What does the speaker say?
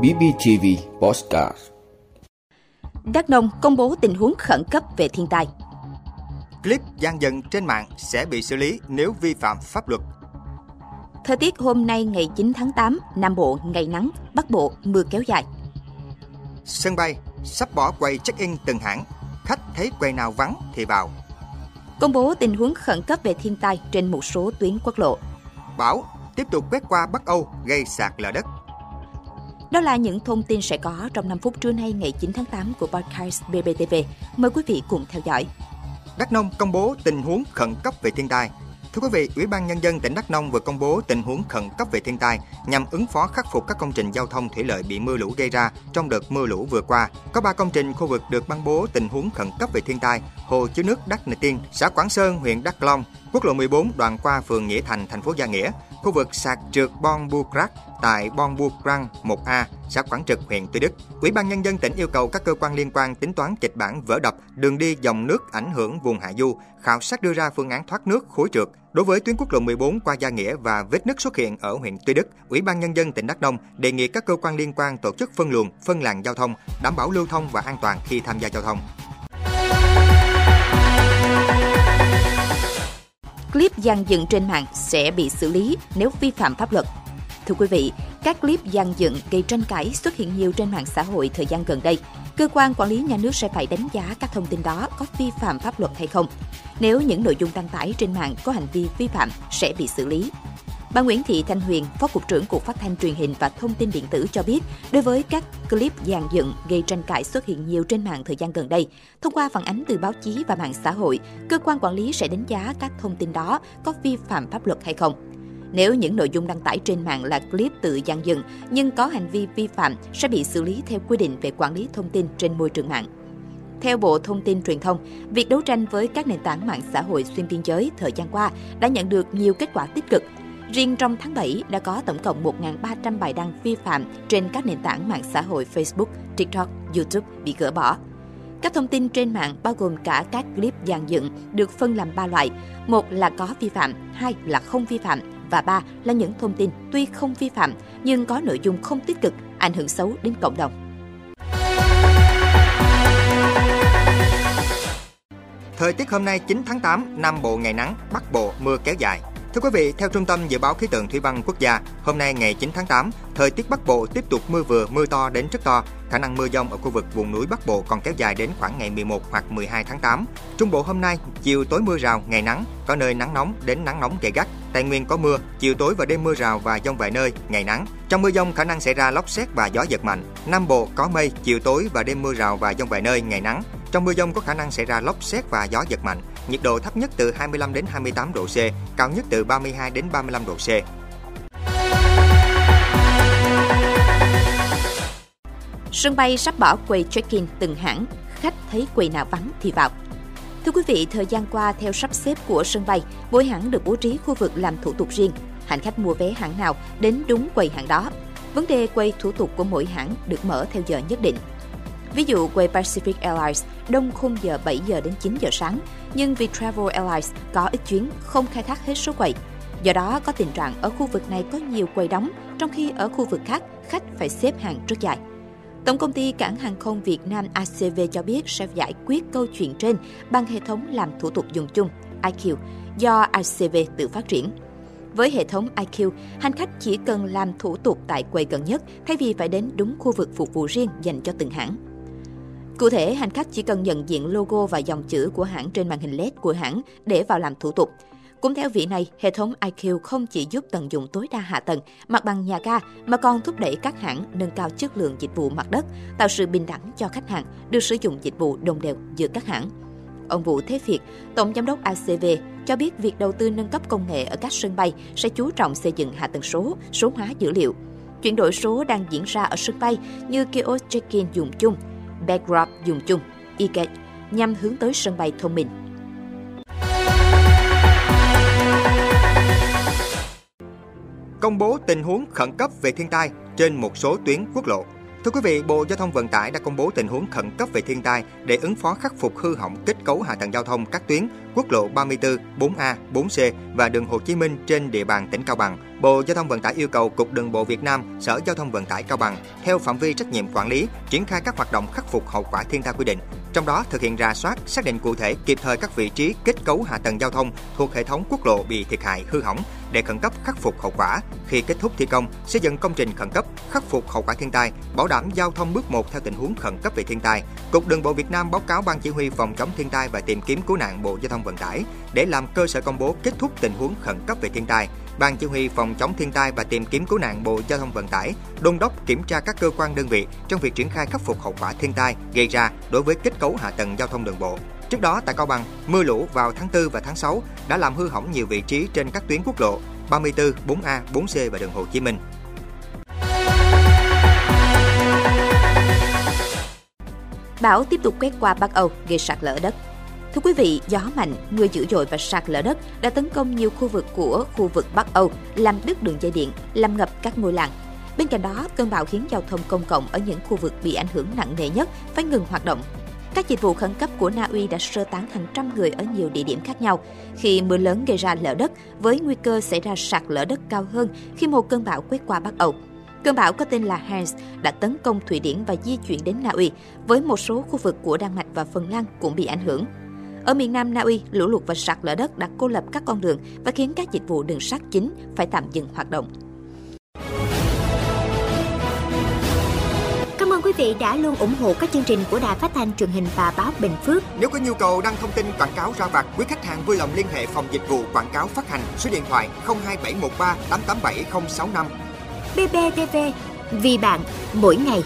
BBTV Postcard Đắk Nông công bố tình huống khẩn cấp về thiên tai. Clip gian dần trên mạng sẽ bị xử lý nếu vi phạm pháp luật. Thời tiết hôm nay ngày 9 tháng 8, Nam Bộ ngày nắng, Bắc Bộ mưa kéo dài. Sân bay sắp bỏ quầy check-in từng hãng, khách thấy quầy nào vắng thì vào. Công bố tình huống khẩn cấp về thiên tai trên một số tuyến quốc lộ. Bão tiếp tục quét qua Bắc Âu gây sạt lở đất. Đó là những thông tin sẽ có trong 5 phút trưa nay ngày 9 tháng 8 của podcast BBTV. Mời quý vị cùng theo dõi. Đắk Nông công bố tình huống khẩn cấp về thiên tai. Thưa quý vị, Ủy ban Nhân dân tỉnh Đắk Nông vừa công bố tình huống khẩn cấp về thiên tai nhằm ứng phó khắc phục các công trình giao thông thủy lợi bị mưa lũ gây ra trong đợt mưa lũ vừa qua. Có 3 công trình khu vực được ban bố tình huống khẩn cấp về thiên tai: hồ chứa nước Đắk Nà Tiên, xã Quảng Sơn, huyện Đắk Long, quốc lộ 14 đoạn qua phường Nghĩa Thành, thành phố Gia Nghĩa, khu vực sạt trượt Bon Bucrac tại Bon Bucrang 1A, xã Quảng Trực, huyện Tuy Đức. Ủy ban nhân dân tỉnh yêu cầu các cơ quan liên quan tính toán kịch bản vỡ đập, đường đi dòng nước ảnh hưởng vùng hạ du, khảo sát đưa ra phương án thoát nước khối trượt. Đối với tuyến quốc lộ 14 qua Gia Nghĩa và vết nứt xuất hiện ở huyện Tuy Đức, Ủy ban nhân dân tỉnh Đắk Nông đề nghị các cơ quan liên quan tổ chức phân luồng, phân làn giao thông, đảm bảo lưu thông và an toàn khi tham gia giao thông. Clip gian dựng trên mạng sẽ bị xử lý nếu vi phạm pháp luật. Thưa quý vị, các clip gian dựng gây tranh cãi xuất hiện nhiều trên mạng xã hội thời gian gần đây. Cơ quan quản lý nhà nước sẽ phải đánh giá các thông tin đó có vi phạm pháp luật hay không. Nếu những nội dung đăng tải trên mạng có hành vi vi phạm sẽ bị xử lý. Bà Nguyễn Thị Thanh Huyền, Phó Cục trưởng Cục Phát thanh Truyền hình và Thông tin Điện tử cho biết, đối với các clip dàn dựng gây tranh cãi xuất hiện nhiều trên mạng thời gian gần đây, thông qua phản ánh từ báo chí và mạng xã hội, cơ quan quản lý sẽ đánh giá các thông tin đó có vi phạm pháp luật hay không. Nếu những nội dung đăng tải trên mạng là clip tự dàn dựng nhưng có hành vi vi phạm sẽ bị xử lý theo quy định về quản lý thông tin trên môi trường mạng. Theo Bộ Thông tin Truyền thông, việc đấu tranh với các nền tảng mạng xã hội xuyên biên giới thời gian qua đã nhận được nhiều kết quả tích cực. Riêng trong tháng 7 đã có tổng cộng 1.300 bài đăng vi phạm trên các nền tảng mạng xã hội Facebook, TikTok, YouTube bị gỡ bỏ. Các thông tin trên mạng bao gồm cả các clip dàn dựng được phân làm 3 loại. Một là có vi phạm, hai là không vi phạm và ba là những thông tin tuy không vi phạm nhưng có nội dung không tích cực, ảnh hưởng xấu đến cộng đồng. Thời tiết hôm nay 9 tháng 8, Nam Bộ ngày nắng, Bắc Bộ mưa kéo dài. Thưa quý vị, theo Trung tâm Dự báo Khí tượng Thủy văn Quốc gia, hôm nay ngày 9 tháng 8, thời tiết Bắc Bộ tiếp tục mưa vừa, mưa to đến rất to. Khả năng mưa dông ở khu vực vùng núi Bắc Bộ còn kéo dài đến khoảng ngày 11 hoặc 12 tháng 8. Trung Bộ hôm nay, chiều tối mưa rào, ngày nắng, có nơi nắng nóng đến nắng nóng gay gắt. Tây Nguyên có mưa, chiều tối và đêm mưa rào và dông vài nơi, ngày nắng. Trong mưa dông khả năng xảy ra lốc xét và gió giật mạnh. Nam Bộ có mây, chiều tối và đêm mưa rào và dông vài nơi, ngày nắng. Trong mưa dông có khả năng xảy ra lốc xét và gió giật mạnh. Nhiệt độ thấp nhất từ 25 đến 28 độ C, cao nhất từ 32 đến 35 độ C. Sân bay sắp bỏ quầy check-in từng hãng, khách thấy quầy nào vắng thì vào. Thưa quý vị, thời gian qua theo sắp xếp của sân bay, mỗi hãng được bố trí khu vực làm thủ tục riêng. Hành khách mua vé hãng nào đến đúng quầy hãng đó. Vấn đề quầy thủ tục của mỗi hãng được mở theo giờ nhất định. Ví dụ quầy Pacific Airlines đông khung giờ 7 giờ đến 9 giờ sáng, nhưng Viettravel Airlines có ít chuyến không khai thác hết số quầy. Do đó có tình trạng ở khu vực này có nhiều quầy đóng, trong khi ở khu vực khác khách phải xếp hàng rất dài. Tổng công ty Cảng hàng không Việt Nam ACV cho biết sẽ giải quyết câu chuyện trên bằng hệ thống làm thủ tục dùng chung IQ do ACV tự phát triển. Với hệ thống IQ, hành khách chỉ cần làm thủ tục tại quầy gần nhất thay vì phải đến đúng khu vực phục vụ riêng dành cho từng hãng. Cụ thể, hành khách chỉ cần nhận diện logo và dòng chữ của hãng trên màn hình LED của hãng để vào làm thủ tục. Cũng theo vị này, hệ thống IQ không chỉ giúp tận dụng tối đa hạ tầng, mặt bằng nhà ga, mà còn thúc đẩy các hãng nâng cao chất lượng dịch vụ mặt đất, tạo sự bình đẳng cho khách hàng, được sử dụng dịch vụ đồng đều giữa các hãng. Ông Vũ Thế Việt, Tổng Giám đốc ACV, cho biết việc đầu tư nâng cấp công nghệ ở các sân bay sẽ chú trọng xây dựng hạ tầng số, số hóa dữ liệu. Chuyển đổi số đang diễn ra ở sân bay như kiosk check-in dùng chung, backdrop dùng chung, e-gate, nhằm hướng tới sân bay thông minh. Công bố tình huống khẩn cấp về thiên tai trên một số tuyến quốc lộ. Thưa quý vị, Bộ Giao thông Vận tải đã công bố tình huống khẩn cấp về thiên tai để ứng phó khắc phục hư hỏng kết cấu hạ tầng giao thông các tuyến quốc lộ 34, 4A, 4C và đường Hồ Chí Minh trên địa bàn tỉnh Cao Bằng Bộ Giao thông Vận tải yêu cầu Cục Đường bộ Việt Nam, Sở Giao thông Vận tải Cao Bằng theo phạm vi trách nhiệm quản lý, triển khai các hoạt động khắc phục hậu quả thiên tai quy định. Trong đó thực hiện rà soát, xác định cụ thể kịp thời các vị trí kết cấu hạ tầng giao thông thuộc hệ thống quốc lộ bị thiệt hại hư hỏng để khẩn cấp khắc phục hậu quả. Khi kết thúc thi công, xây dựng công trình khẩn cấp khắc phục hậu quả thiên tai, bảo đảm giao thông bước 1 theo tình huống khẩn cấp về thiên tai. Cục Đường bộ Việt Nam báo cáo Ban Chỉ huy phòng chống thiên tai và tìm kiếm cứu nạn Bộ Giao thông thông Vận tải để làm cơ sở công bố kết thúc tình huống khẩn cấp về thiên tai. Ban Chỉ huy phòng chống thiên tai và tìm kiếm cứu nạn Bộ Giao thông Vận tải đôn đốc kiểm tra các cơ quan đơn vị trong việc triển khai khắc phục hậu quả thiên tai gây ra đối với kết cấu hạ tầng giao thông đường bộ. Trước đó tại Cao Bằng, mưa lũ vào tháng 4 và tháng 6 đã làm hư hỏng nhiều vị trí trên các tuyến quốc lộ 34, 4A, 4C và đường Hồ Chí Minh. Bão tiếp tục quét qua Bắc Âu gây sạt lở đất. Thưa quý vị, gió mạnh, mưa dữ dội và sạt lở đất đã tấn công nhiều khu vực của khu vực Bắc Âu, làm đứt đường dây điện, làm ngập các ngôi làng. Bên cạnh đó, cơn bão khiến giao thông công cộng ở những khu vực bị ảnh hưởng nặng nề nhất phải ngừng hoạt động. Các dịch vụ khẩn cấp của Na Uy đã sơ tán hàng trăm người ở nhiều địa điểm khác nhau khi mưa lớn gây ra lở đất với nguy cơ xảy ra sạt lở đất cao hơn khi một cơn bão quét qua Bắc Âu. Cơn bão có tên là Hans đã tấn công Thụy Điển và di chuyển đến Na Uy, với một số khu vực của Đan Mạch và Phần Lan cũng bị ảnh hưởng. Ở miền Nam Na Uy, lũ lụt và sạt lở đất đã cô lập các con đường và khiến các dịch vụ đường sắt chính phải tạm dừng hoạt động. Cảm ơn quý vị đã luôn ủng hộ các chương trình của Đài Phát thanh truyền hình và báo Bình Phước. Nếu có nhu cầu đăng thông tin quảng cáo ra vặt, quý khách hàng vui lòng liên hệ phòng dịch vụ quảng cáo phát hành số điện thoại 02713 887065. BBTV, vì bạn, mỗi ngày.